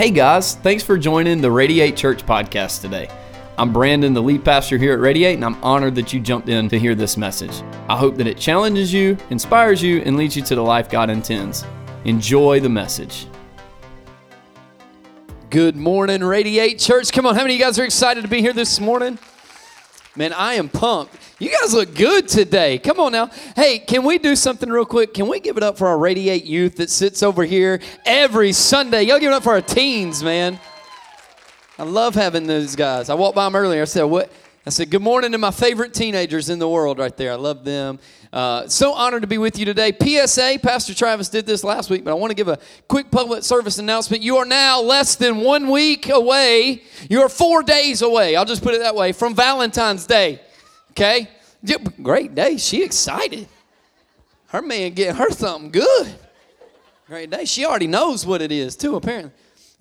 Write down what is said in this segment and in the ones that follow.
Hey guys, thanks for joining the Radiate Church podcast today. I'm Brandon, the lead pastor here at Radiate, and I'm honored that you jumped in to hear this message. I hope that it challenges you, inspires you, and leads you to the life God intends. Enjoy the message. Good morning, Radiate Church. Come on, how many of you guys are excited to be here this morning? Man, I am pumped. You guys look good today. Come on now. Hey, can we do something real quick? Can we give it up for our Radiate youth that sits over here every Sunday? Y'all give it up for our teens, man. I love having those guys. I walked by them earlier. I said, "What?" I said, "Good morning to my favorite teenagers in the world, right there. I love them." Uh, so honored to be with you today. PSA, Pastor Travis did this last week, but I want to give a quick public service announcement. You are now less than one week away. You are four days away. I'll just put it that way from Valentine's Day. Okay? Great day. She excited. Her man getting her something good. Great day. She already knows what it is, too, apparently.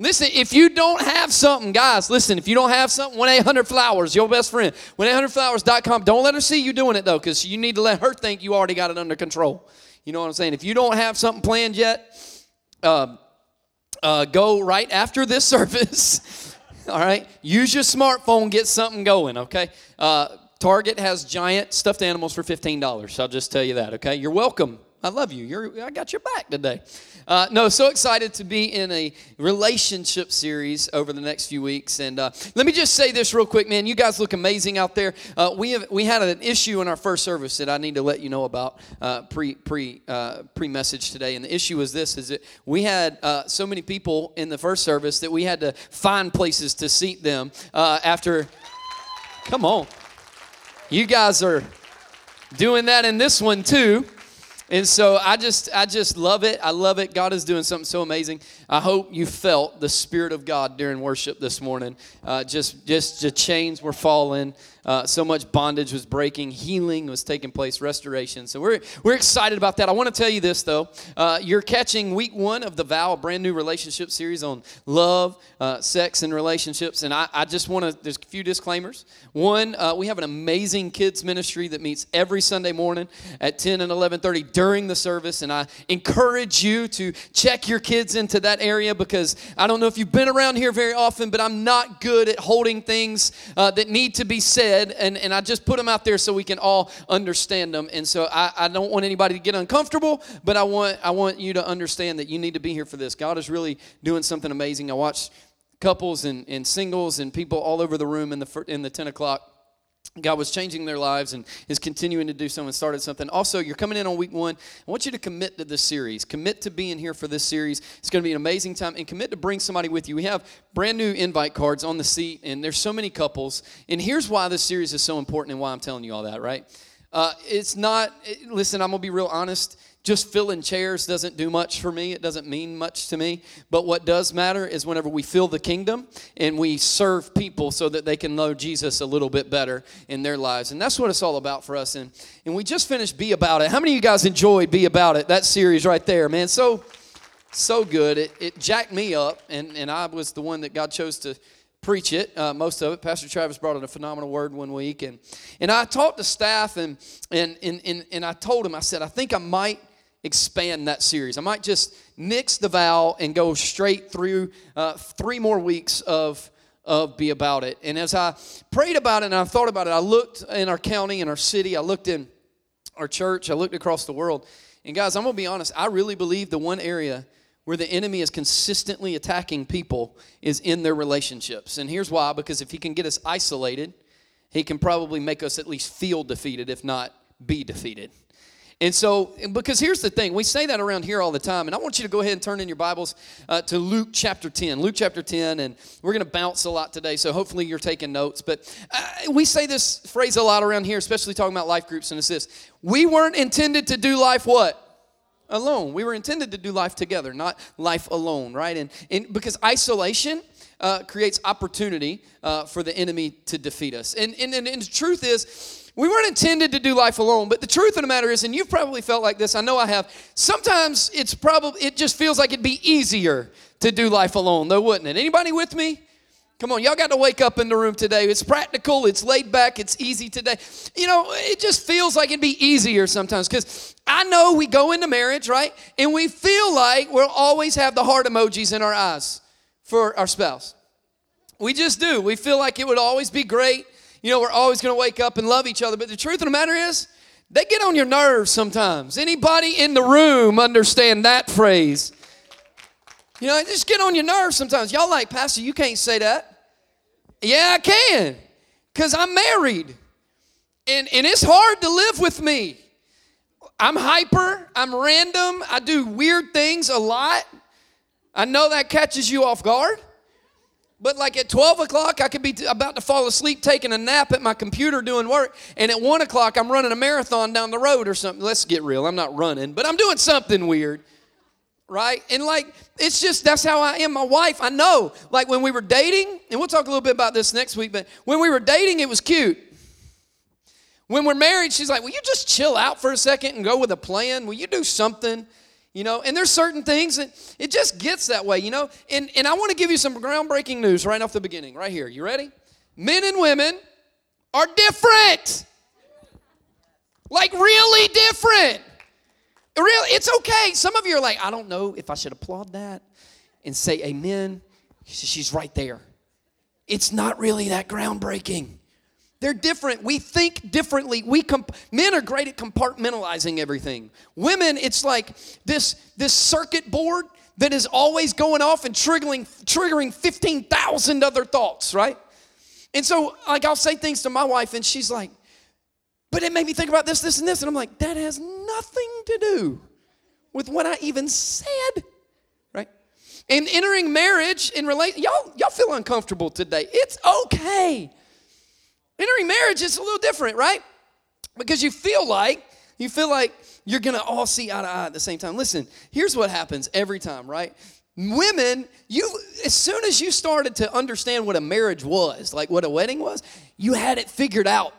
Listen, if you don't have something, guys, listen, if you don't have something, 1 800 Flowers, your best friend, 1 800 Flowers.com. Don't let her see you doing it, though, because you need to let her think you already got it under control. You know what I'm saying? If you don't have something planned yet, uh, uh, go right after this service. All right? Use your smartphone, get something going, okay? Uh, Target has giant stuffed animals for $15. I'll just tell you that, okay? You're welcome. I love you. You're, I got your back today. Uh, no, so excited to be in a relationship series over the next few weeks. And uh, let me just say this real quick, man. You guys look amazing out there. Uh, we have we had an issue in our first service that I need to let you know about uh, pre pre uh, pre message today. And the issue was this: is that we had uh, so many people in the first service that we had to find places to seat them after. Come on. You guys are doing that in this one too. And so I just I just love it. I love it. God is doing something so amazing. I hope you felt the spirit of God during worship this morning. Uh, just just the chains were falling. Uh, so much bondage was breaking, healing was taking place, restoration. So we're, we're excited about that. I want to tell you this, though. Uh, you're catching week one of the Vow, a brand new relationship series on love, uh, sex, and relationships. And I, I just want to, there's a few disclaimers. One, uh, we have an amazing kids ministry that meets every Sunday morning at 10 and 11.30 during the service. And I encourage you to check your kids into that area because I don't know if you've been around here very often, but I'm not good at holding things uh, that need to be said said, and, and I just put them out there so we can all understand them. And so I, I don't want anybody to get uncomfortable, but I want I want you to understand that you need to be here for this. God is really doing something amazing. I watched couples and, and singles and people all over the room in the in the 10 o'clock God was changing their lives and is continuing to do so and started something. Also, you're coming in on week one. I want you to commit to this series. Commit to being here for this series. It's going to be an amazing time. And commit to bring somebody with you. We have brand new invite cards on the seat, and there's so many couples. And here's why this series is so important and why I'm telling you all that, right? Uh, it's not, listen, I'm going to be real honest just filling chairs doesn't do much for me. It doesn't mean much to me. But what does matter is whenever we fill the kingdom and we serve people so that they can know Jesus a little bit better in their lives. And that's what it's all about for us. And, and we just finished Be About It. How many of you guys enjoyed Be About It? That series right there, man. So, so good. It, it jacked me up, and, and I was the one that God chose to preach it, uh, most of it. Pastor Travis brought in a phenomenal word one week. And, and I talked to staff, and, and, and, and, and I told him, I said, I think I might expand that series. I might just nix the vow and go straight through uh, three more weeks of of be about it. And as I prayed about it and I thought about it, I looked in our county, in our city, I looked in our church, I looked across the world. And guys, I'm gonna be honest, I really believe the one area where the enemy is consistently attacking people is in their relationships. And here's why because if he can get us isolated, he can probably make us at least feel defeated, if not be defeated. And so, because here's the thing, we say that around here all the time, and I want you to go ahead and turn in your Bibles uh, to Luke chapter 10. Luke chapter 10, and we're going to bounce a lot today, so hopefully you're taking notes. But uh, we say this phrase a lot around here, especially talking about life groups, and it's this We weren't intended to do life what? Alone. We were intended to do life together, not life alone, right? And, and because isolation, uh, creates opportunity uh, for the enemy to defeat us. And, and, and, and the truth is, we weren't intended to do life alone, but the truth of the matter is, and you've probably felt like this, I know I have, sometimes it's probably, it just feels like it'd be easier to do life alone, though, wouldn't it? Anybody with me? Come on, y'all got to wake up in the room today. It's practical, it's laid back, it's easy today. You know, it just feels like it'd be easier sometimes because I know we go into marriage, right? And we feel like we'll always have the heart emojis in our eyes for our spouse. We just do. We feel like it would always be great. You know, we're always going to wake up and love each other. But the truth of the matter is, they get on your nerves sometimes. Anybody in the room understand that phrase? You know, just get on your nerves sometimes. Y'all like, Pastor, you can't say that. Yeah, I can. Because I'm married. And, and it's hard to live with me. I'm hyper, I'm random, I do weird things a lot. I know that catches you off guard. But like at 12 o'clock, I could be t- about to fall asleep taking a nap at my computer doing work. And at 1 o'clock, I'm running a marathon down the road or something. Let's get real. I'm not running, but I'm doing something weird. Right? And like, it's just, that's how I am. My wife, I know. Like when we were dating, and we'll talk a little bit about this next week, but when we were dating, it was cute. When we're married, she's like, Will you just chill out for a second and go with a plan? Will you do something? You know, and there's certain things that it just gets that way, you know. And, and I want to give you some groundbreaking news right off the beginning, right here. You ready? Men and women are different. Like, really different. Really, it's okay. Some of you are like, I don't know if I should applaud that and say amen. She's right there. It's not really that groundbreaking. They're different. We think differently. We comp- men are great at compartmentalizing everything. Women, it's like this this circuit board that is always going off and triggering triggering 15,000 other thoughts, right? And so like I'll say things to my wife and she's like, "But it made me think about this this and this." And I'm like, "That has nothing to do with what I even said." Right? And entering marriage in relate y'all y'all feel uncomfortable today. It's okay Entering marriage is a little different, right? Because you feel like, you feel like you're gonna all see eye to eye at the same time. Listen, here's what happens every time, right? Women, you as soon as you started to understand what a marriage was, like what a wedding was, you had it figured out.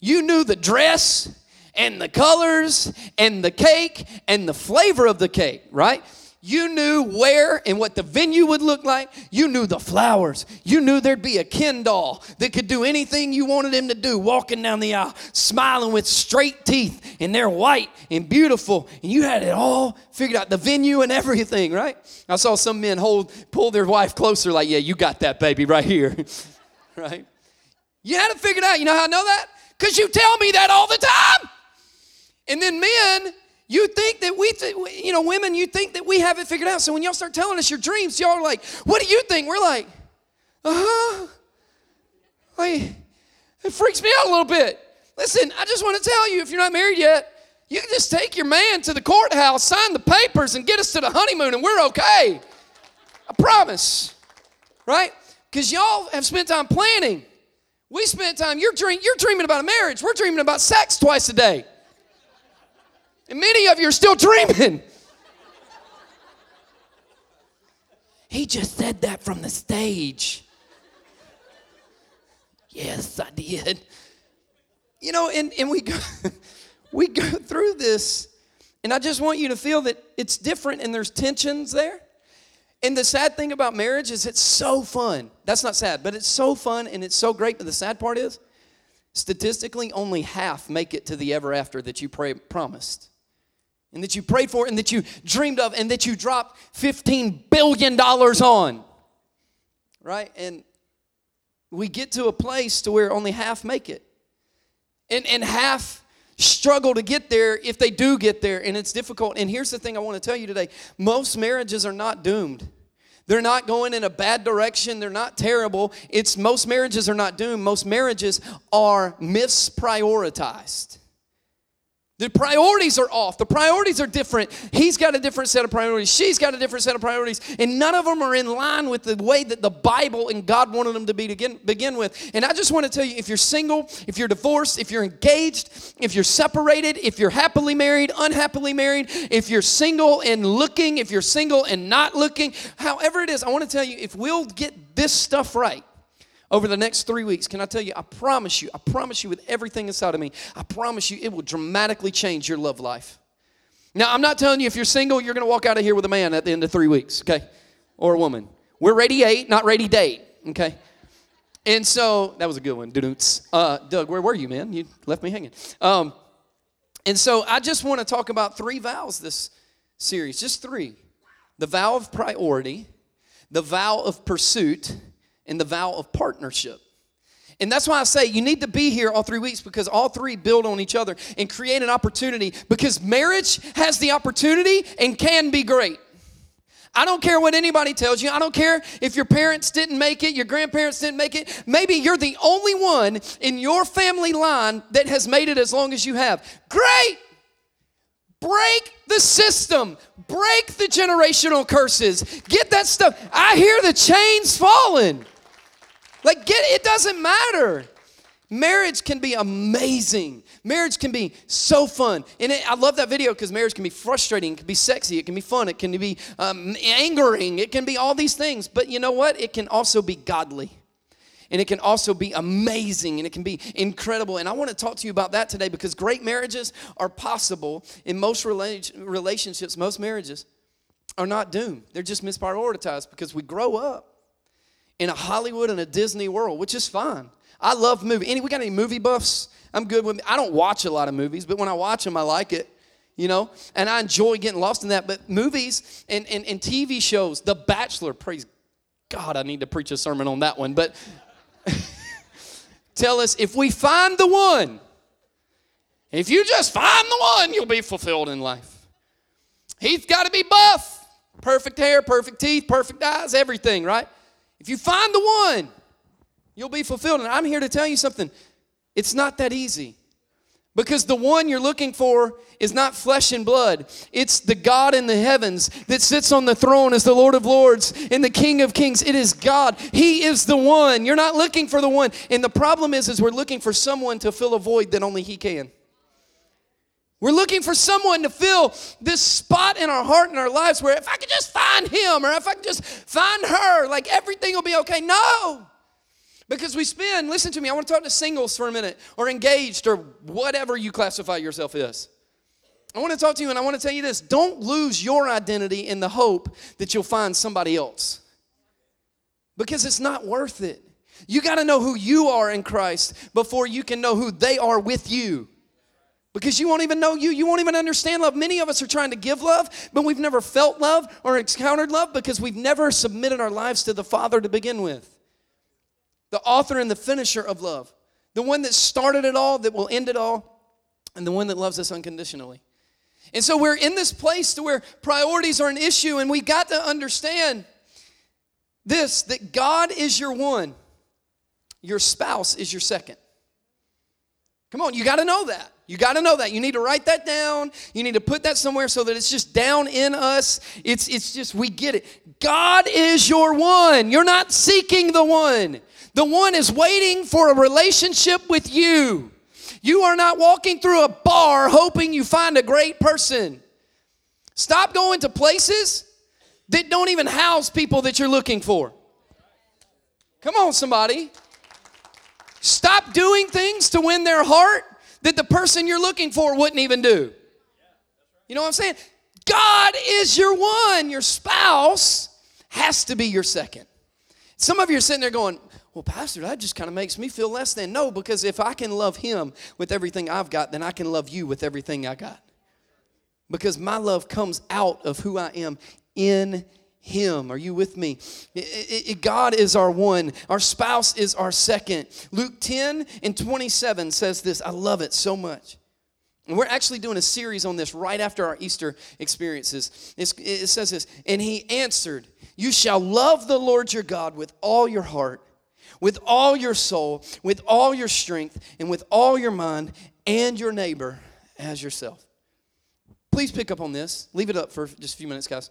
You knew the dress and the colors and the cake and the flavor of the cake, right? You knew where and what the venue would look like. You knew the flowers. You knew there'd be a Ken doll that could do anything you wanted him to do, walking down the aisle, smiling with straight teeth, and they're white and beautiful. And you had it all figured out, the venue and everything, right? I saw some men hold, pull their wife closer, like, yeah, you got that baby right here, right? You had it figured out. You know how I know that? Because you tell me that all the time. And then men, you think that we, th- you know, women, you think that we have it figured out. So when y'all start telling us your dreams, y'all are like, what do you think? We're like, uh huh. It freaks me out a little bit. Listen, I just want to tell you if you're not married yet, you can just take your man to the courthouse, sign the papers, and get us to the honeymoon, and we're okay. I promise. Right? Because y'all have spent time planning. We spent time, you're, dream, you're dreaming about a marriage. We're dreaming about sex twice a day. And many of you are still dreaming. He just said that from the stage. Yes, I did. You know, and, and we go we go through this, and I just want you to feel that it's different and there's tensions there. And the sad thing about marriage is it's so fun. That's not sad, but it's so fun and it's so great. But the sad part is, statistically, only half make it to the ever after that you pray, promised and that you prayed for and that you dreamed of and that you dropped $15 billion on. Right? And we get to a place to where only half make it. And, and half struggle to get there if they do get there, and it's difficult. And here's the thing I want to tell you today most marriages are not doomed. They're not going in a bad direction. They're not terrible. It's most marriages are not doomed. Most marriages are misprioritized. The priorities are off. The priorities are different. He's got a different set of priorities. She's got a different set of priorities. And none of them are in line with the way that the Bible and God wanted them to be to begin, begin with. And I just want to tell you if you're single, if you're divorced, if you're engaged, if you're separated, if you're happily married, unhappily married, if you're single and looking, if you're single and not looking, however it is, I want to tell you if we'll get this stuff right, over the next three weeks, can I tell you, I promise you, I promise you with everything inside of me, I promise you it will dramatically change your love life. Now, I'm not telling you if you're single, you're going to walk out of here with a man at the end of three weeks, okay? Or a woman. We're ready eight, not ready date, okay? And so, that was a good one. Uh, Doug, where were you, man? You left me hanging. Um, and so, I just want to talk about three vows this series, just three. The vow of priority, the vow of pursuit, and the vow of partnership. And that's why I say you need to be here all three weeks because all three build on each other and create an opportunity because marriage has the opportunity and can be great. I don't care what anybody tells you. I don't care if your parents didn't make it, your grandparents didn't make it. Maybe you're the only one in your family line that has made it as long as you have. Great! Break the system. Break the generational curses. Get that stuff. I hear the chains falling. Like, get it doesn't matter. Marriage can be amazing. Marriage can be so fun. And it, I love that video because marriage can be frustrating, it can be sexy, it can be fun, it can be um, angering, it can be all these things. But you know what? It can also be godly. And it can also be amazing and it can be incredible. And I want to talk to you about that today because great marriages are possible in most relationships, most marriages are not doomed. They're just misprioritized because we grow up in a Hollywood and a Disney world, which is fine. I love movies. Any, we got any movie buffs? I'm good with. I don't watch a lot of movies, but when I watch them, I like it. You know, and I enjoy getting lost in that. But movies and, and, and TV shows, The Bachelor, praise God, I need to preach a sermon on that one. But tell us if we find the one, if you just find the one, you'll be fulfilled in life. He's got to be buff, perfect hair, perfect teeth, perfect eyes, everything, right? If you find the one, you'll be fulfilled. And I'm here to tell you something it's not that easy. Because the one you're looking for is not flesh and blood. It's the God in the heavens that sits on the throne as the Lord of Lords and the King of Kings. It is God. He is the one. You're not looking for the one. And the problem is, is we're looking for someone to fill a void that only He can. We're looking for someone to fill this spot in our heart and our lives where if I could just find him or if I could just find her, like everything will be okay. No. Because we spend, listen to me, I want to talk to singles for a minute or engaged or whatever you classify yourself as. I want to talk to you and I want to tell you this don't lose your identity in the hope that you'll find somebody else. Because it's not worth it. You got to know who you are in Christ before you can know who they are with you. Because you won't even know you, you won't even understand love. Many of us are trying to give love, but we've never felt love or encountered love because we've never submitted our lives to the Father to begin with the author and the finisher of love, the one that started it all, that will end it all, and the one that loves us unconditionally. And so we're in this place to where priorities are an issue, and we got to understand this that God is your one, your spouse is your second. Come on, you got to know that. You got to know that. You need to write that down. You need to put that somewhere so that it's just down in us. It's it's just we get it. God is your one. You're not seeking the one. The one is waiting for a relationship with you. You are not walking through a bar hoping you find a great person. Stop going to places that don't even house people that you're looking for. Come on, somebody. Stop doing things to win their heart that the person you're looking for wouldn't even do. You know what I'm saying? God is your one. Your spouse has to be your second. Some of you are sitting there going, well, Pastor, that just kind of makes me feel less than. No, because if I can love him with everything I've got, then I can love you with everything I got. Because my love comes out of who I am in him. Are you with me? It, it, God is our one, our spouse is our second. Luke 10 and 27 says this. I love it so much. And we're actually doing a series on this right after our Easter experiences. It's, it says this, and he answered, You shall love the Lord your God with all your heart with all your soul, with all your strength, and with all your mind, and your neighbor as yourself. Please pick up on this. Leave it up for just a few minutes, guys.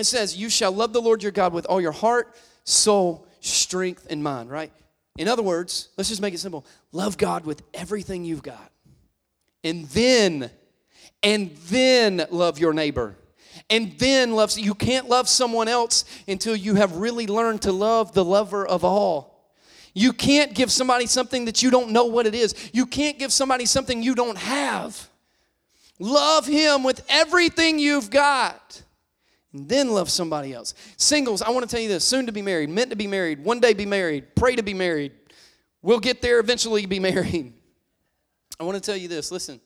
It says, You shall love the Lord your God with all your heart, soul, strength, and mind, right? In other words, let's just make it simple love God with everything you've got. And then, and then love your neighbor and then love you can't love someone else until you have really learned to love the lover of all you can't give somebody something that you don't know what it is. You can't give somebody something you don't have. Love him with everything you've got. And then love somebody else. Singles, I want to tell you this soon to be married, meant to be married, one day be married, pray to be married. We'll get there eventually, be married. I want to tell you this listen,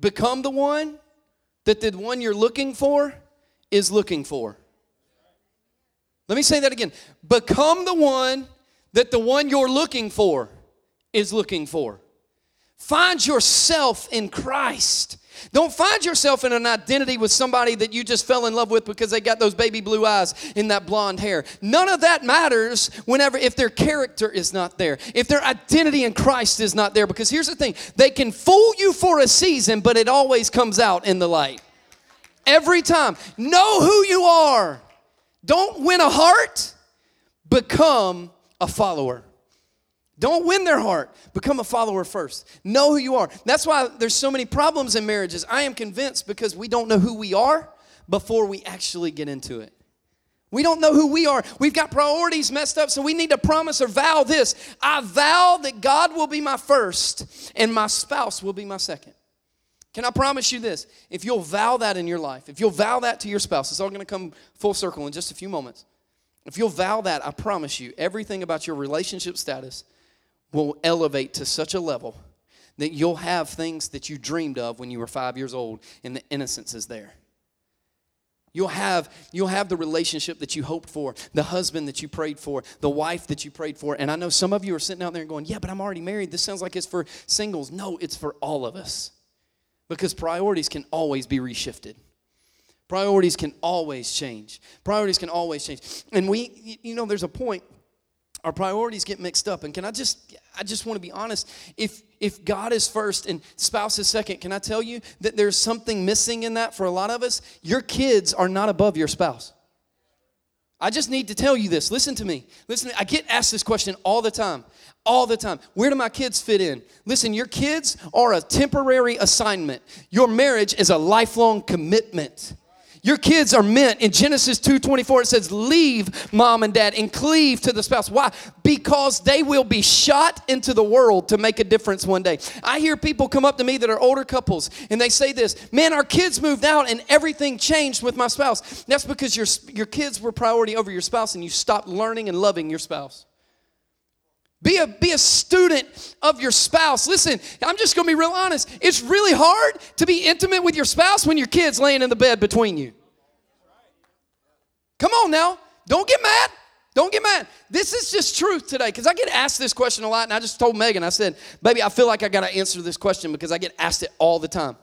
become the one that the one you're looking for is looking for. Let me say that again. Become the one that the one you're looking for is looking for. Find yourself in Christ. Don't find yourself in an identity with somebody that you just fell in love with because they got those baby blue eyes and that blonde hair. None of that matters whenever if their character is not there. If their identity in Christ is not there because here's the thing, they can fool you for a season, but it always comes out in the light. Every time. Know who you are. Don't win a heart, become a follower. Don't win their heart. Become a follower first. Know who you are. That's why there's so many problems in marriages. I am convinced because we don't know who we are before we actually get into it. We don't know who we are. We've got priorities messed up, so we need to promise or vow this. I vow that God will be my first and my spouse will be my second. Can I promise you this? If you'll vow that in your life, if you'll vow that to your spouse, it's all going to come full circle in just a few moments. If you'll vow that, I promise you, everything about your relationship status will elevate to such a level that you'll have things that you dreamed of when you were five years old and the innocence is there. You'll have, you'll have the relationship that you hoped for, the husband that you prayed for, the wife that you prayed for. And I know some of you are sitting out there and going, Yeah, but I'm already married. This sounds like it's for singles. No, it's for all of us because priorities can always be reshifted. Priorities can always change. Priorities can always change. And we, you know, there's a point our priorities get mixed up. And can I just, I just want to be honest. If if God is first and spouse is second, can I tell you that there's something missing in that for a lot of us? Your kids are not above your spouse. I just need to tell you this. Listen to me. Listen, I get asked this question all the time. All the time. Where do my kids fit in? Listen, your kids are a temporary assignment. Your marriage is a lifelong commitment. Your kids are meant in Genesis 2:24 it says leave mom and dad and cleave to the spouse. Why? Because they will be shot into the world to make a difference one day. I hear people come up to me that are older couples and they say this, "Man, our kids moved out and everything changed with my spouse." That's because your your kids were priority over your spouse and you stopped learning and loving your spouse. Be a, be a student of your spouse. Listen, I'm just going to be real honest. It's really hard to be intimate with your spouse when your kid's laying in the bed between you. Come on now. Don't get mad. Don't get mad. This is just truth today because I get asked this question a lot, and I just told Megan, I said, Baby, I feel like I got to answer this question because I get asked it all the time.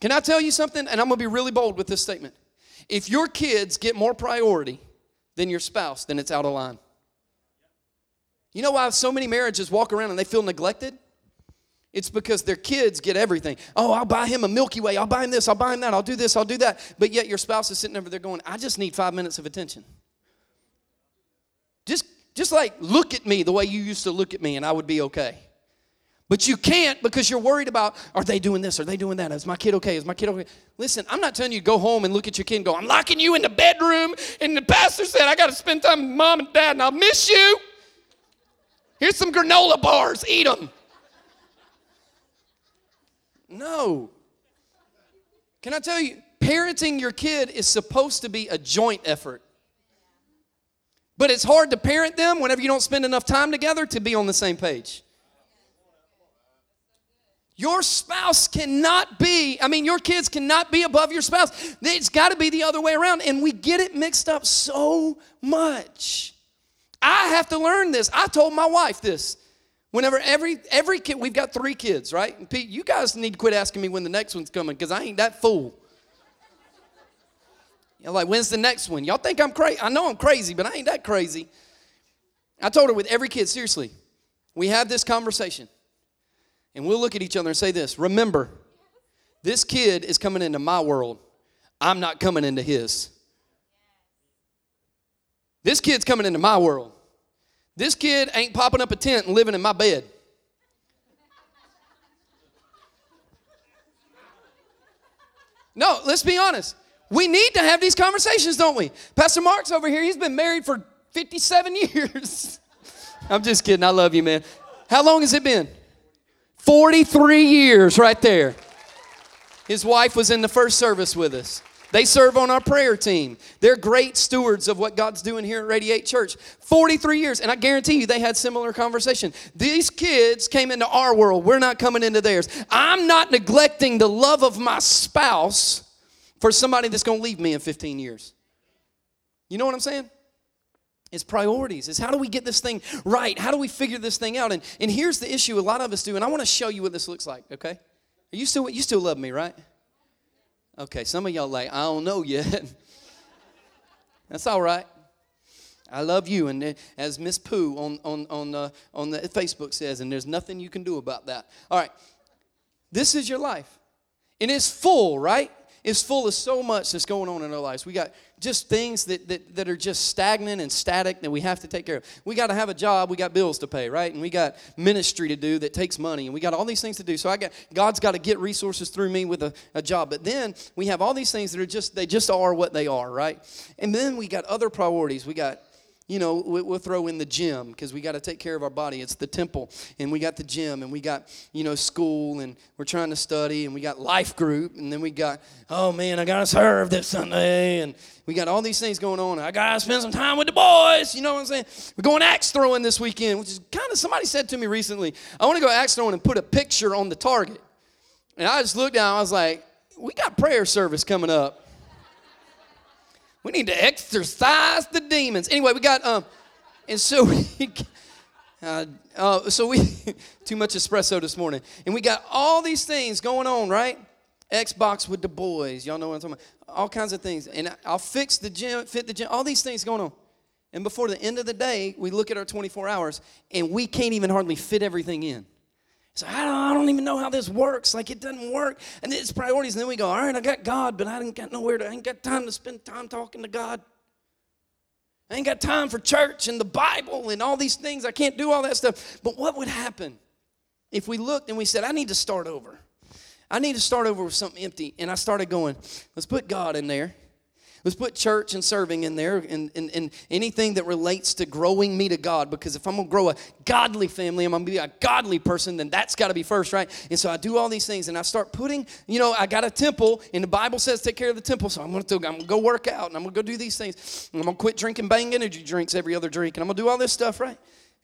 Can I tell you something? And I'm going to be really bold with this statement. If your kids get more priority than your spouse, then it's out of line. You know why so many marriages walk around and they feel neglected? It's because their kids get everything. Oh, I'll buy him a Milky Way. I'll buy him this. I'll buy him that. I'll do this. I'll do that. But yet your spouse is sitting over there going, I just need five minutes of attention. Just, just like look at me the way you used to look at me and I would be okay. But you can't because you're worried about are they doing this? Are they doing that? Is my kid okay? Is my kid okay? Listen, I'm not telling you to go home and look at your kid and go, I'm locking you in the bedroom. And the pastor said, I got to spend time with mom and dad and I'll miss you. Here's some granola bars, eat them. No. Can I tell you, parenting your kid is supposed to be a joint effort. But it's hard to parent them whenever you don't spend enough time together to be on the same page. Your spouse cannot be, I mean, your kids cannot be above your spouse. It's got to be the other way around. And we get it mixed up so much. I have to learn this. I told my wife this. Whenever every every kid, we've got three kids, right? And Pete, you guys need to quit asking me when the next one's coming because I ain't that fool. You're like, when's the next one? Y'all think I'm crazy? I know I'm crazy, but I ain't that crazy. I told her with every kid, seriously, we have this conversation, and we'll look at each other and say this Remember, this kid is coming into my world. I'm not coming into his. This kid's coming into my world. This kid ain't popping up a tent and living in my bed. No, let's be honest. We need to have these conversations, don't we? Pastor Mark's over here. He's been married for 57 years. I'm just kidding. I love you, man. How long has it been? 43 years right there. His wife was in the first service with us. They serve on our prayer team. They're great stewards of what God's doing here at Radiate Church. 43 years, and I guarantee you they had similar conversation. These kids came into our world. We're not coming into theirs. I'm not neglecting the love of my spouse for somebody that's going to leave me in 15 years. You know what I'm saying? It's priorities. Is how do we get this thing right? How do we figure this thing out? And, and here's the issue a lot of us do, and I want to show you what this looks like, okay? Are you still you still love me, right? Okay, some of y'all like, I don't know yet. That's all right. I love you, and as Miss Pooh on on on uh, on the Facebook says, and there's nothing you can do about that. All right, this is your life, and it's full, right? It's full of so much that's going on in our lives. We got just things that, that, that are just stagnant and static that we have to take care of. We got to have a job, we got bills to pay, right? And we got ministry to do that takes money, and we got all these things to do. So I got God's got to get resources through me with a, a job. But then we have all these things that are just they just are what they are, right? And then we got other priorities. We got you know, we'll throw in the gym because we got to take care of our body. It's the temple, and we got the gym, and we got, you know, school, and we're trying to study, and we got life group, and then we got, oh man, I got to serve this Sunday, and we got all these things going on. I got to spend some time with the boys, you know what I'm saying? We're going axe throwing this weekend, which is kind of, somebody said to me recently, I want to go axe throwing and put a picture on the target. And I just looked down, I was like, we got prayer service coming up. We need to exorcise the demons. Anyway, we got um, and so we, uh, uh, so we too much espresso this morning, and we got all these things going on, right? Xbox with the boys, y'all know what I'm talking about. All kinds of things, and I'll fix the gym, fit the gym, all these things going on. And before the end of the day, we look at our 24 hours, and we can't even hardly fit everything in. So I don't, I don't even know how this works. Like it doesn't work. And it's priorities. And then we go, all right, I got God, but I ain't got nowhere to, I ain't got time to spend time talking to God. I ain't got time for church and the Bible and all these things. I can't do all that stuff. But what would happen if we looked and we said, I need to start over? I need to start over with something empty. And I started going, let's put God in there. Let's put church and serving in there and, and, and anything that relates to growing me to God. Because if I'm going to grow a godly family, I'm going to be a godly person, then that's got to be first, right? And so I do all these things and I start putting, you know, I got a temple and the Bible says take care of the temple. So I'm going to, go work out and I'm going to go do these things. And I'm going to quit drinking Bang energy drinks every other drink and I'm going to do all this stuff, right?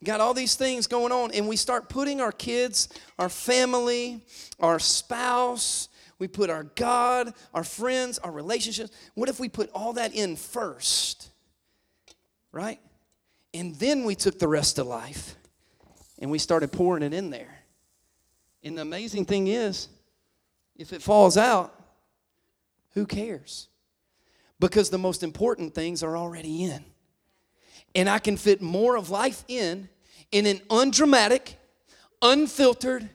got all these things going on and we start putting our kids our family our spouse we put our God, our friends, our relationships. What if we put all that in first? Right? And then we took the rest of life and we started pouring it in there. And the amazing thing is, if it falls out, who cares? Because the most important things are already in. And I can fit more of life in in an undramatic, unfiltered,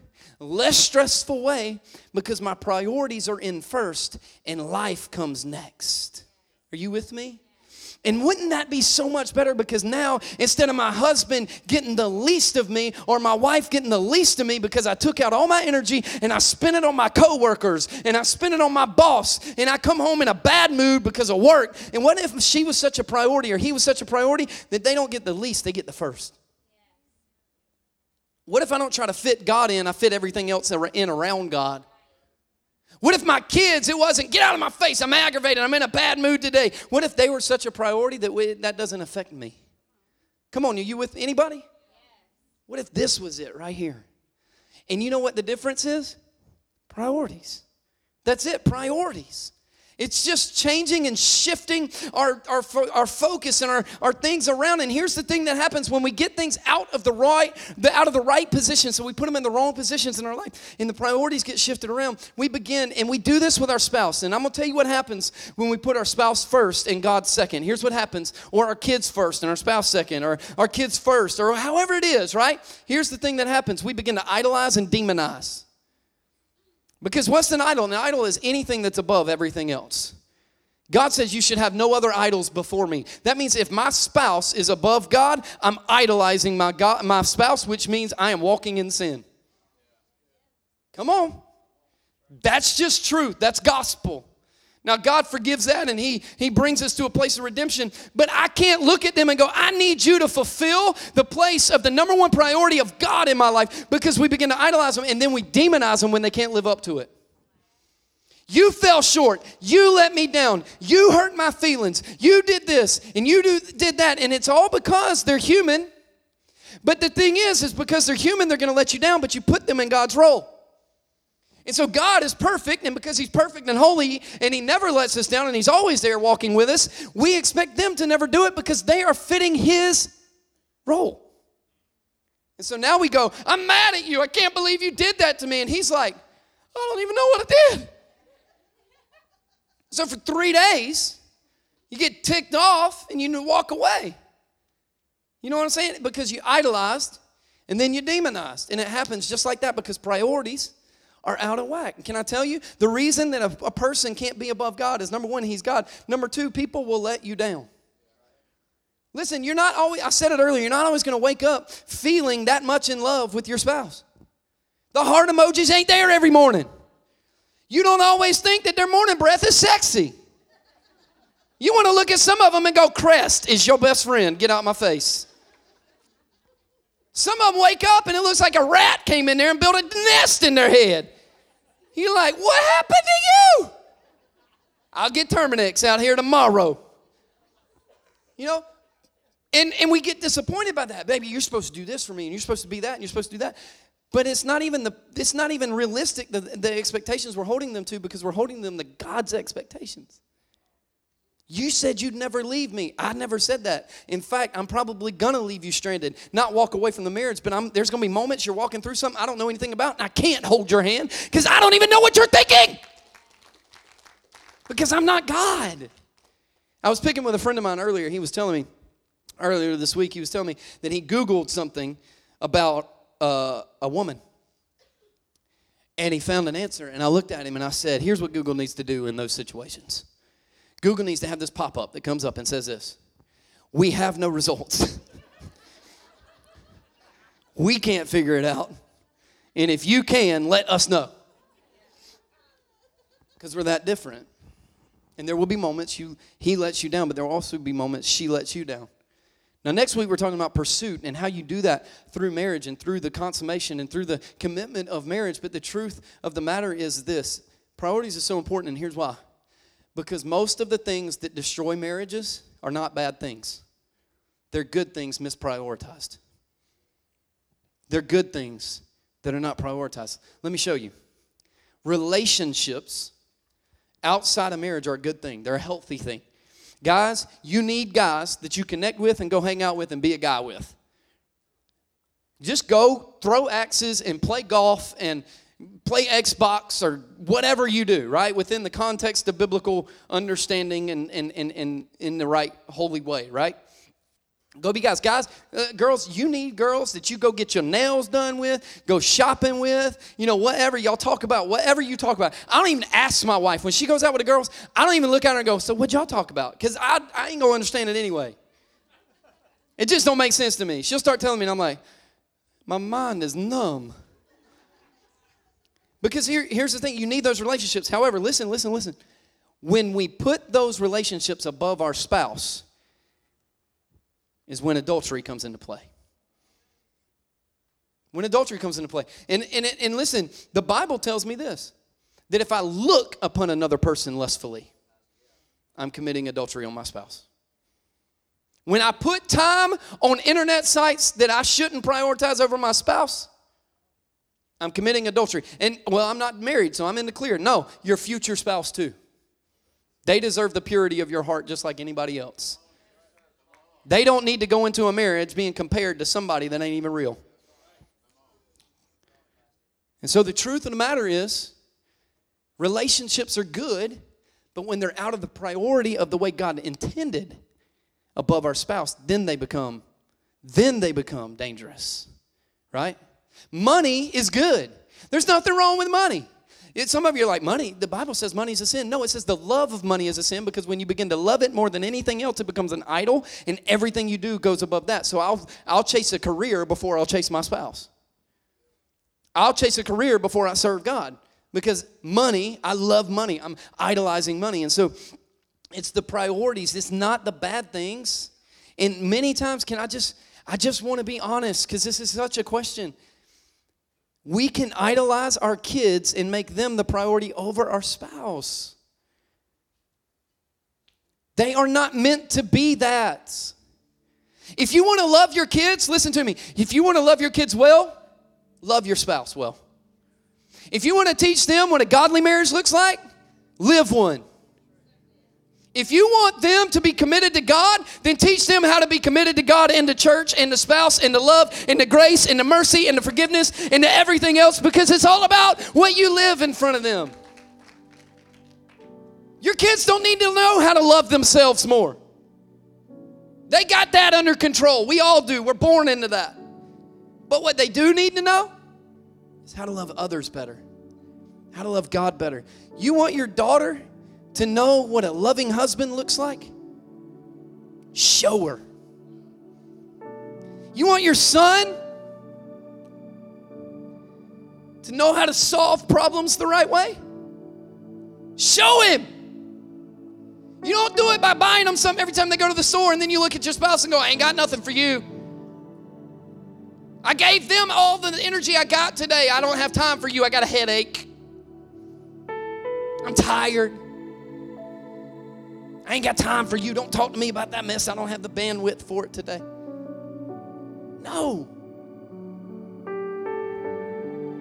less stressful way because my priorities are in first and life comes next. Are you with me? And wouldn't that be so much better? Because now, instead of my husband getting the least of me or my wife getting the least of me because I took out all my energy and I spent it on my coworkers and I spent it on my boss and I come home in a bad mood because of work. And what if she was such a priority or he was such a priority that they don't get the least, they get the first? What if I don't try to fit God in, I fit everything else in around God? What if my kids, it wasn't, get out of my face, I'm aggravated, I'm in a bad mood today? What if they were such a priority that we, that doesn't affect me? Come on, are you with anybody? What if this was it right here? And you know what the difference is? Priorities. That's it, priorities. It's just changing and shifting our, our, our focus and our, our things around. And here's the thing that happens when we get things out of the right, the, out of the right position. So we put them in the wrong positions in our life, and the priorities get shifted around. We begin, and we do this with our spouse. And I'm gonna tell you what happens when we put our spouse first and God second. Here's what happens, or our kids first and our spouse second, or our kids first, or however it is, right? Here's the thing that happens. We begin to idolize and demonize. Because what's an idol? An idol is anything that's above everything else. God says you should have no other idols before me. That means if my spouse is above God, I'm idolizing my God, my spouse, which means I am walking in sin. Come on. That's just truth. That's gospel. Now, God forgives that and he, he brings us to a place of redemption, but I can't look at them and go, I need you to fulfill the place of the number one priority of God in my life because we begin to idolize them and then we demonize them when they can't live up to it. You fell short. You let me down. You hurt my feelings. You did this and you do, did that. And it's all because they're human. But the thing is, is because they're human, they're going to let you down, but you put them in God's role. And so God is perfect, and because He's perfect and holy, and He never lets us down, and He's always there walking with us, we expect them to never do it because they are fitting His role. And so now we go, I'm mad at you. I can't believe you did that to me. And He's like, I don't even know what I did. So for three days, you get ticked off and you walk away. You know what I'm saying? Because you idolized and then you demonized. And it happens just like that because priorities are out of whack. Can I tell you, the reason that a, a, person can't be above God is number one, He's God. Number two, people will let you down. Listen, you're not always, I said it earlier, you're not always going to wake up feeling that much in love with your spouse. The heart emojis ain't there every morning. You don't always think that their morning breath is sexy. You want to look at some of them and go, Crest is your best friend. Get out my face. Some of them wake up and it looks like a rat came in there and built a nest in their head. You're like, what happened to you? I'll get Terminix out here tomorrow. You know? And, and we get disappointed by that. Baby, you're supposed to do this for me, and you're supposed to be that, and you're supposed to do that. But it's not even the it's not even realistic the, the expectations we're holding them to because we're holding them to God's expectations. You said you'd never leave me. I never said that. In fact, I'm probably gonna leave you stranded, not walk away from the marriage, but I'm, there's gonna be moments you're walking through something I don't know anything about, and I can't hold your hand because I don't even know what you're thinking. Because I'm not God. I was picking with a friend of mine earlier. He was telling me, earlier this week, he was telling me that he Googled something about uh, a woman. And he found an answer, and I looked at him and I said, Here's what Google needs to do in those situations. Google needs to have this pop up that comes up and says this We have no results. we can't figure it out. And if you can, let us know. Because we're that different. And there will be moments you he lets you down, but there will also be moments she lets you down. Now, next week, we're talking about pursuit and how you do that through marriage and through the consummation and through the commitment of marriage. But the truth of the matter is this priorities are so important, and here's why because most of the things that destroy marriages are not bad things, they're good things misprioritized. They're good things that are not prioritized. Let me show you. Relationships outside of marriage are a good thing, they're a healthy thing. Guys, you need guys that you connect with and go hang out with and be a guy with. Just go throw axes and play golf and play Xbox or whatever you do, right? Within the context of biblical understanding and, and, and, and in the right holy way, right? Go be guys. Guys, uh, girls, you need girls that you go get your nails done with, go shopping with, you know, whatever. Y'all talk about, whatever you talk about. I don't even ask my wife. When she goes out with the girls, I don't even look at her and go, so what y'all talk about? Because I, I ain't going to understand it anyway. It just don't make sense to me. She'll start telling me, and I'm like, my mind is numb. Because here, here's the thing you need those relationships. However, listen, listen, listen. When we put those relationships above our spouse, is when adultery comes into play. When adultery comes into play. And, and, and listen, the Bible tells me this that if I look upon another person lustfully, I'm committing adultery on my spouse. When I put time on internet sites that I shouldn't prioritize over my spouse, I'm committing adultery. And well, I'm not married, so I'm in the clear. No, your future spouse too. They deserve the purity of your heart just like anybody else. They don't need to go into a marriage being compared to somebody that ain't even real. And so the truth of the matter is, relationships are good, but when they're out of the priority of the way God intended above our spouse, then they become then they become dangerous. Right? Money is good. There's nothing wrong with money. It, some of you are like, money, the Bible says money is a sin. No, it says the love of money is a sin because when you begin to love it more than anything else, it becomes an idol and everything you do goes above that. So I'll, I'll chase a career before I'll chase my spouse. I'll chase a career before I serve God because money, I love money. I'm idolizing money. And so it's the priorities, it's not the bad things. And many times, can I just, I just want to be honest because this is such a question we can idolize our kids and make them the priority over our spouse. They are not meant to be that. If you want to love your kids, listen to me. If you want to love your kids well, love your spouse well. If you want to teach them what a godly marriage looks like, live one. If you want them to be committed to God, then teach them how to be committed to God and to church and to spouse and to love and to grace and to mercy and to forgiveness and to everything else because it's all about what you live in front of them. Your kids don't need to know how to love themselves more. They got that under control. We all do. We're born into that. But what they do need to know is how to love others better, how to love God better. You want your daughter to know what a loving husband looks like? Show her. You want your son to know how to solve problems the right way? Show him. You don't do it by buying them something every time they go to the store and then you look at your spouse and go, I ain't got nothing for you. I gave them all the energy I got today. I don't have time for you. I got a headache. I'm tired. I ain't got time for you. Don't talk to me about that mess. I don't have the bandwidth for it today. No.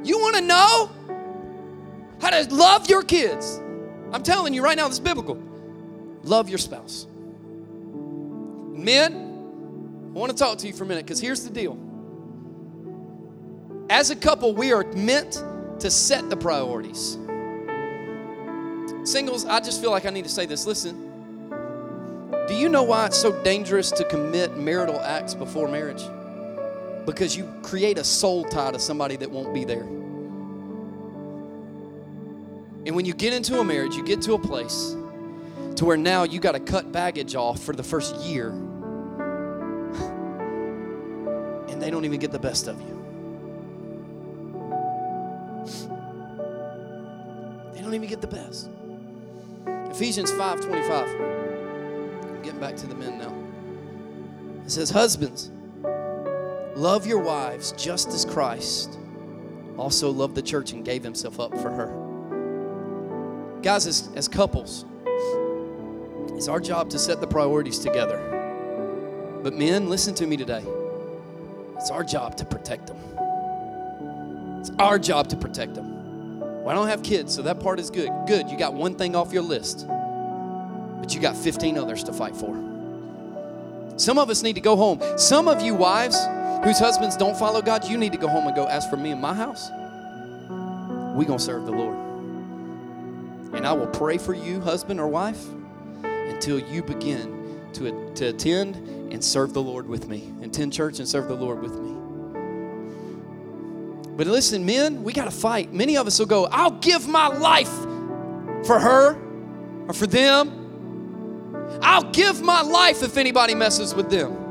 You want to know how to love your kids? I'm telling you right now, this is biblical. Love your spouse. Men, I want to talk to you for a minute because here's the deal. As a couple, we are meant to set the priorities. Singles, I just feel like I need to say this. Listen, do you know why it's so dangerous to commit marital acts before marriage? Because you create a soul tie to somebody that won't be there. And when you get into a marriage, you get to a place to where now you got to cut baggage off for the first year. And they don't even get the best of you. They don't even get the best. Ephesians 5:25 getting back to the men now. It says, Husbands, love your wives just as Christ also loved the church and gave himself up for her. Guys, as, as couples, it's our job to set the priorities together. But men, listen to me today. It's our job to protect them. It's our job to protect them. Well, I don't have kids, so that part is good. Good, you got one thing off your list but you got 15 others to fight for. Some of us need to go home. Some of you wives whose husbands don't follow God, you need to go home and go, as for me and my house, we going to serve the Lord. And I will pray for you, husband or wife, until you begin to, to attend and serve the Lord with me. Attend church and serve the Lord with me. But listen, men, we got to fight. Many of us will go, I'll give my life for her or for them I'll give my life if anybody messes with them.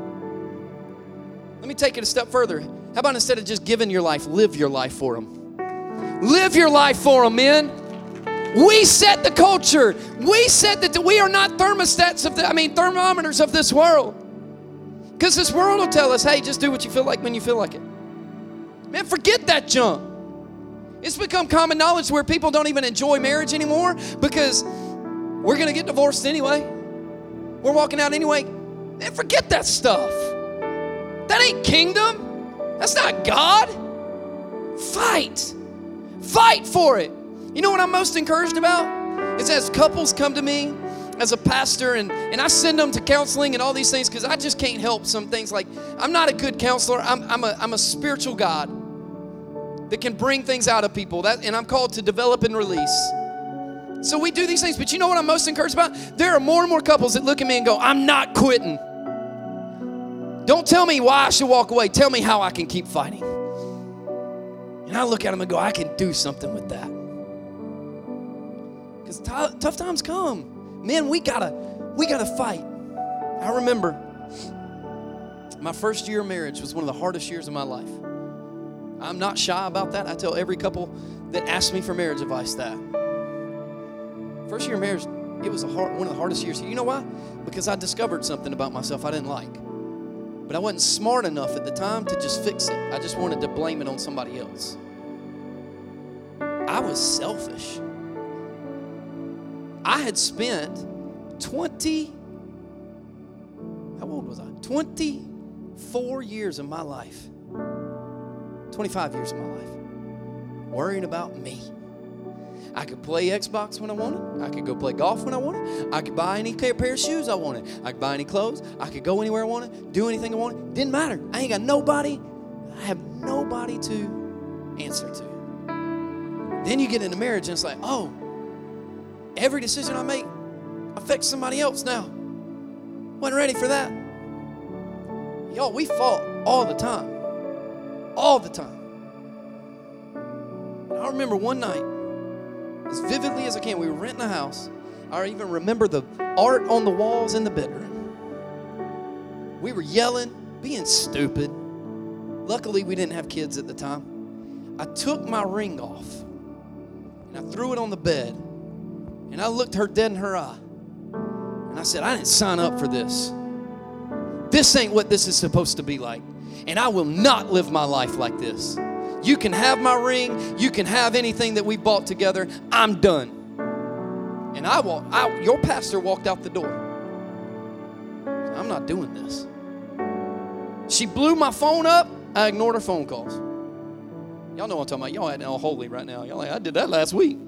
Let me take it a step further. How about instead of just giving your life, live your life for them? Live your life for them, men. We set the culture. We said that we are not thermostats of the, I mean, thermometers of this world. Because this world will tell us, hey, just do what you feel like when you feel like it. Man, forget that junk. It's become common knowledge where people don't even enjoy marriage anymore because we're going to get divorced anyway. We're walking out anyway. Man, forget that stuff. That ain't kingdom. That's not God. Fight. Fight for it. You know what I'm most encouraged about? Is as couples come to me as a pastor and, and I send them to counseling and all these things because I just can't help some things like I'm not a good counselor. I'm, I'm, a, I'm a spiritual God that can bring things out of people. That, and I'm called to develop and release. So we do these things, but you know what I'm most encouraged about? There are more and more couples that look at me and go, I'm not quitting. Don't tell me why I should walk away. Tell me how I can keep fighting. And I look at them and go, I can do something with that. Because t- tough times come. Man, we gotta, we gotta fight. I remember my first year of marriage was one of the hardest years of my life. I'm not shy about that. I tell every couple that asks me for marriage advice that. First year of marriage, it was hard, one of the hardest years. You know why? Because I discovered something about myself I didn't like. But I wasn't smart enough at the time to just fix it. I just wanted to blame it on somebody else. I was selfish. I had spent 20, how old was I? 24 years of my life, 25 years of my life, worrying about me. I could play Xbox when I wanted. I could go play golf when I wanted. I could buy any pair of shoes I wanted. I could buy any clothes. I could go anywhere I wanted, do anything I wanted. Didn't matter. I ain't got nobody. I have nobody to answer to. Then you get into marriage and it's like, oh, every decision I make affects somebody else now. Wasn't ready for that. Y'all, we fought all the time. All the time. And I remember one night, as vividly as I can, we were renting a house. I even remember the art on the walls in the bedroom. We were yelling, being stupid. Luckily, we didn't have kids at the time. I took my ring off and I threw it on the bed. And I looked her dead in her eye. And I said, I didn't sign up for this. This ain't what this is supposed to be like. And I will not live my life like this. You can have my ring, you can have anything that we bought together. I'm done. And I walked out, your pastor walked out the door. I'm not doing this. She blew my phone up. I ignored her phone calls. Y'all know what I'm talking about. Y'all acting all holy right now. Y'all like, I did that last week.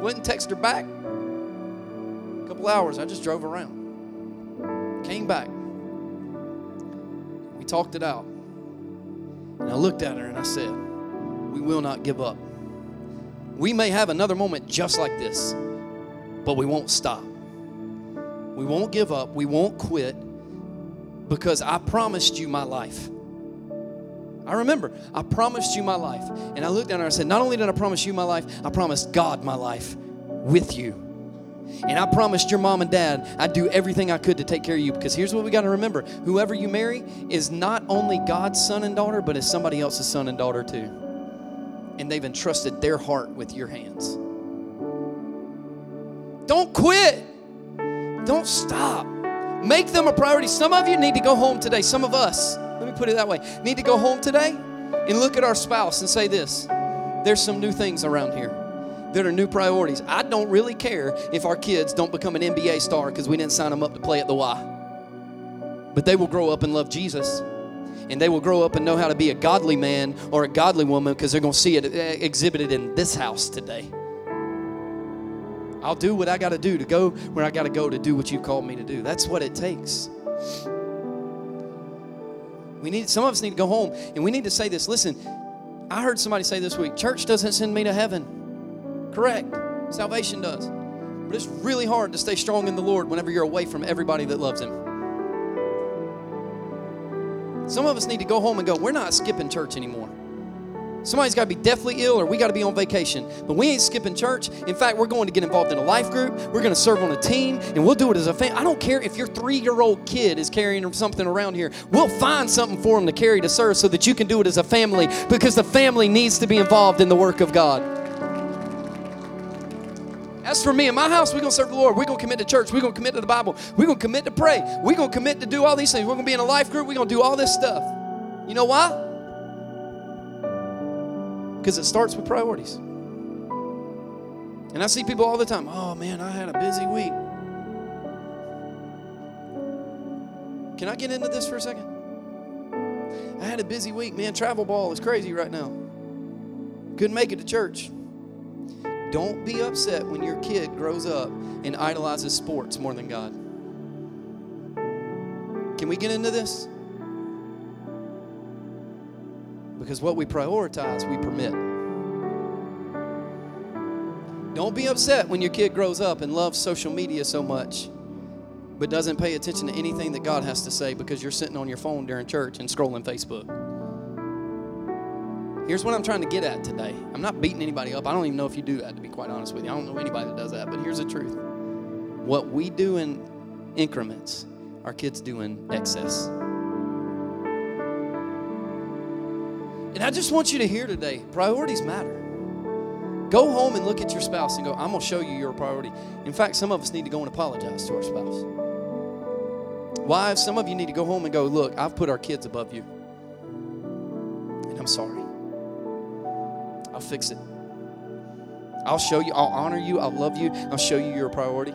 Wouldn't text her back. A couple hours, I just drove around. Came back. We talked it out. And I looked at her and I said, We will not give up. We may have another moment just like this, but we won't stop. We won't give up. We won't quit because I promised you my life. I remember, I promised you my life. And I looked at her and I said, Not only did I promise you my life, I promised God my life with you. And I promised your mom and dad I'd do everything I could to take care of you because here's what we got to remember whoever you marry is not only God's son and daughter, but is somebody else's son and daughter too. And they've entrusted their heart with your hands. Don't quit. Don't stop. Make them a priority. Some of you need to go home today. Some of us, let me put it that way, need to go home today and look at our spouse and say this there's some new things around here that are new priorities. I don't really care if our kids don't become an NBA star because we didn't sign them up to play at the Y. But they will grow up and love Jesus. And they will grow up and know how to be a godly man or a godly woman because they're going to see it eh, exhibited in this house today. I'll do what I got to do to go where I got to go to do what you called me to do. That's what it takes. We need some of us need to go home and we need to say this. Listen, I heard somebody say this week, church doesn't send me to heaven. Correct. Salvation does. But it's really hard to stay strong in the Lord whenever you're away from everybody that loves him. Some of us need to go home and go, we're not skipping church anymore. Somebody's got to be deathly ill or we got to be on vacation. But we ain't skipping church. In fact, we're going to get involved in a life group. We're going to serve on a team and we'll do it as a family. I don't care if your three year old kid is carrying something around here. We'll find something for him to carry to serve so that you can do it as a family because the family needs to be involved in the work of God. As for me and my house, we're going to serve the Lord. We're going to commit to church. We're going to commit to the Bible. We're going to commit to pray. We're going to commit to do all these things. We're going to be in a life group. We're going to do all this stuff. You know why? Because it starts with priorities. And I see people all the time, oh man, I had a busy week. Can I get into this for a second? I had a busy week, man. Travel ball is crazy right now. Couldn't make it to church. Don't be upset when your kid grows up and idolizes sports more than God. Can we get into this? Because what we prioritize, we permit. Don't be upset when your kid grows up and loves social media so much, but doesn't pay attention to anything that God has to say because you're sitting on your phone during church and scrolling Facebook. Here's what I'm trying to get at today. I'm not beating anybody up. I don't even know if you do that, to be quite honest with you. I don't know anybody that does that, but here's the truth. What we do in increments, our kids do in excess. And I just want you to hear today priorities matter. Go home and look at your spouse and go, I'm going to show you your priority. In fact, some of us need to go and apologize to our spouse. Wives, some of you need to go home and go, Look, I've put our kids above you. And I'm sorry. I'll fix it. I'll show you, I'll honor you, I'll love you, I'll show you your priority.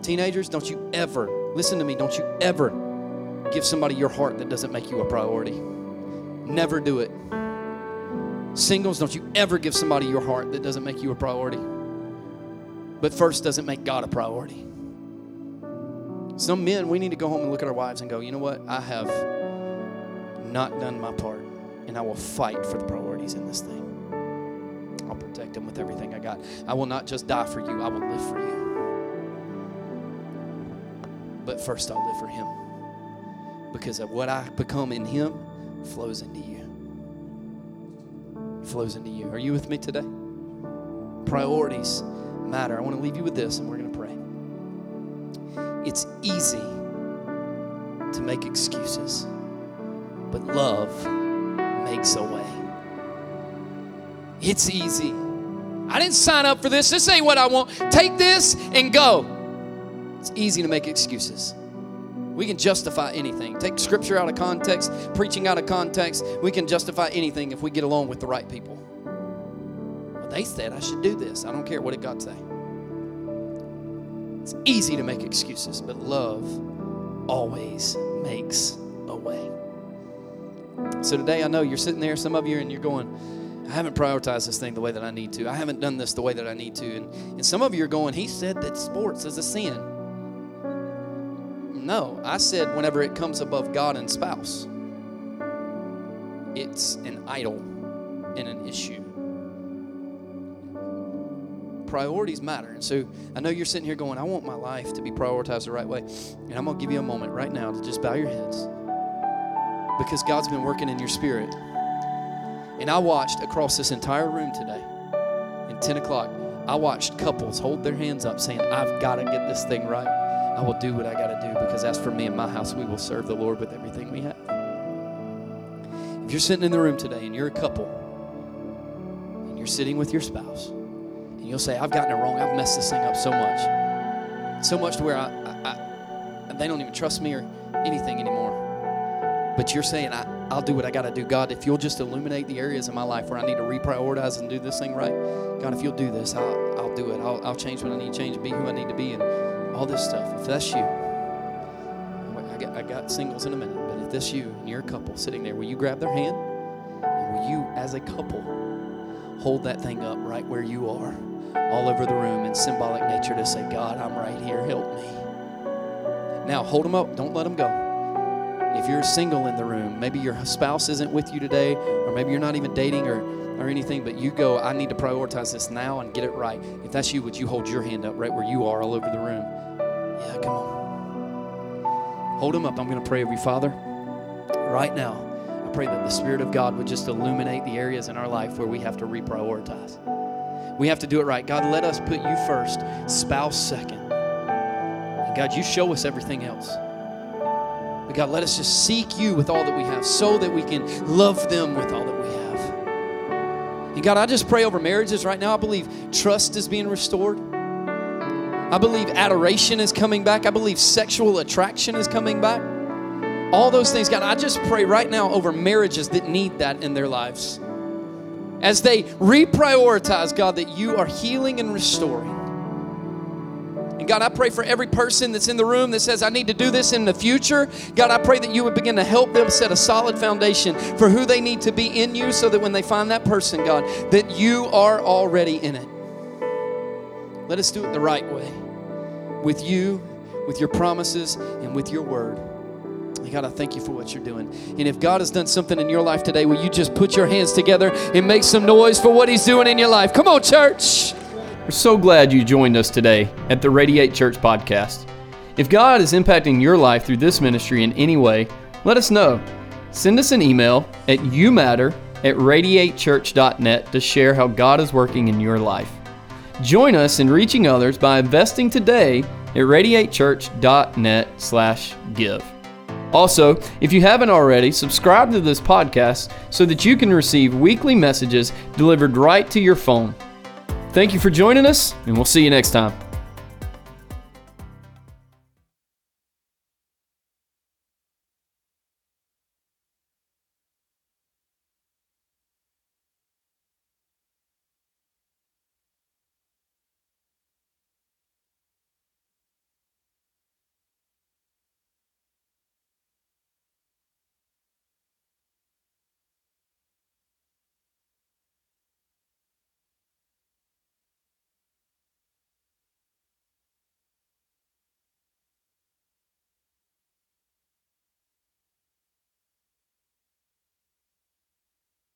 Teenagers, don't you ever, listen to me, don't you ever give somebody your heart that doesn't make you a priority. Never do it. Singles, don't you ever give somebody your heart that doesn't make you a priority. But first doesn't make God a priority. Some men, we need to go home and look at our wives and go, you know what? I have not done my part, and I will fight for the priorities in this thing. I'll protect him with everything I got. I will not just die for you, I will live for you. But first, I'll live for Him. Because of what I become in Him flows into you. Flows into you. Are you with me today? Priorities matter. I want to leave you with this, and we're going to pray. It's easy to make excuses, but love makes a way. It's easy. I didn't sign up for this. This ain't what I want. Take this and go. It's easy to make excuses. We can justify anything. Take scripture out of context, preaching out of context. We can justify anything if we get along with the right people. Well, they said I should do this. I don't care what did God say. It's easy to make excuses, but love always makes a way. So today I know you're sitting there, some of you, and you're going, I haven't prioritized this thing the way that I need to. I haven't done this the way that I need to. And, and some of you are going, He said that sports is a sin. No, I said whenever it comes above God and spouse, it's an idol and an issue priorities matter. And so I know you're sitting here going, I want my life to be prioritized the right way. And I'm going to give you a moment right now to just bow your heads because God's been working in your spirit. And I watched across this entire room today, in 10 o'clock, I watched couples hold their hands up saying, I've got to get this thing right. I will do what I got to do because as for me and my house, we will serve the Lord with everything we have. If you're sitting in the room today and you're a couple and you're sitting with your spouse, and you'll say, I've gotten it wrong. I've messed this thing up so much. So much to where I, I, I, they don't even trust me or anything anymore. But you're saying, I, I'll do what I got to do. God, if you'll just illuminate the areas in my life where I need to reprioritize and do this thing right, God, if you'll do this, I'll, I'll do it. I'll, I'll change what I need to change, be who I need to be, and all this stuff. If that's you, I got, I got singles in a minute, but if that's you and you're a couple sitting there, will you grab their hand? And will you, as a couple, hold that thing up right where you are? all over the room in symbolic nature to say, God, I'm right here, help me. Now, hold them up, don't let them go. If you're single in the room, maybe your spouse isn't with you today, or maybe you're not even dating or, or anything, but you go, I need to prioritize this now and get it right. If that's you, would you hold your hand up right where you are all over the room? Yeah, come on. Hold them up. I'm going to pray over you, Father. Right now, I pray that the Spirit of God would just illuminate the areas in our life where we have to reprioritize. We have to do it right. God, let us put you first, spouse second. And God, you show us everything else. God, let us just seek you with all that we have so that we can love them with all that we have. And God, I just pray over marriages right now. I believe trust is being restored. I believe adoration is coming back. I believe sexual attraction is coming back. All those things, God, I just pray right now over marriages that need that in their lives as they reprioritize, God, that you are healing and restoring. And God, I pray for every person that's in the room that says, I need to do this in the future. God, I pray that you would begin to help them set a solid foundation for who they need to be in you so that when they find that person, God, that you are already in it. Let us do it the right way with you, with your promises, and with your word. God, I thank you for what you're doing. And if God has done something in your life today, will you just put your hands together and make some noise for what He's doing in your life? Come on, church. We're so glad you joined us today at the Radiate Church podcast. If God is impacting your life through this ministry in any way, let us know. Send us an email at youmatter at radiatechurch.net to share how God is working in your life. Join us in reaching others by investing today at radiatechurch.net slash give. Also, if you haven't already, subscribe to this podcast so that you can receive weekly messages delivered right to your phone. Thank you for joining us, and we'll see you next time.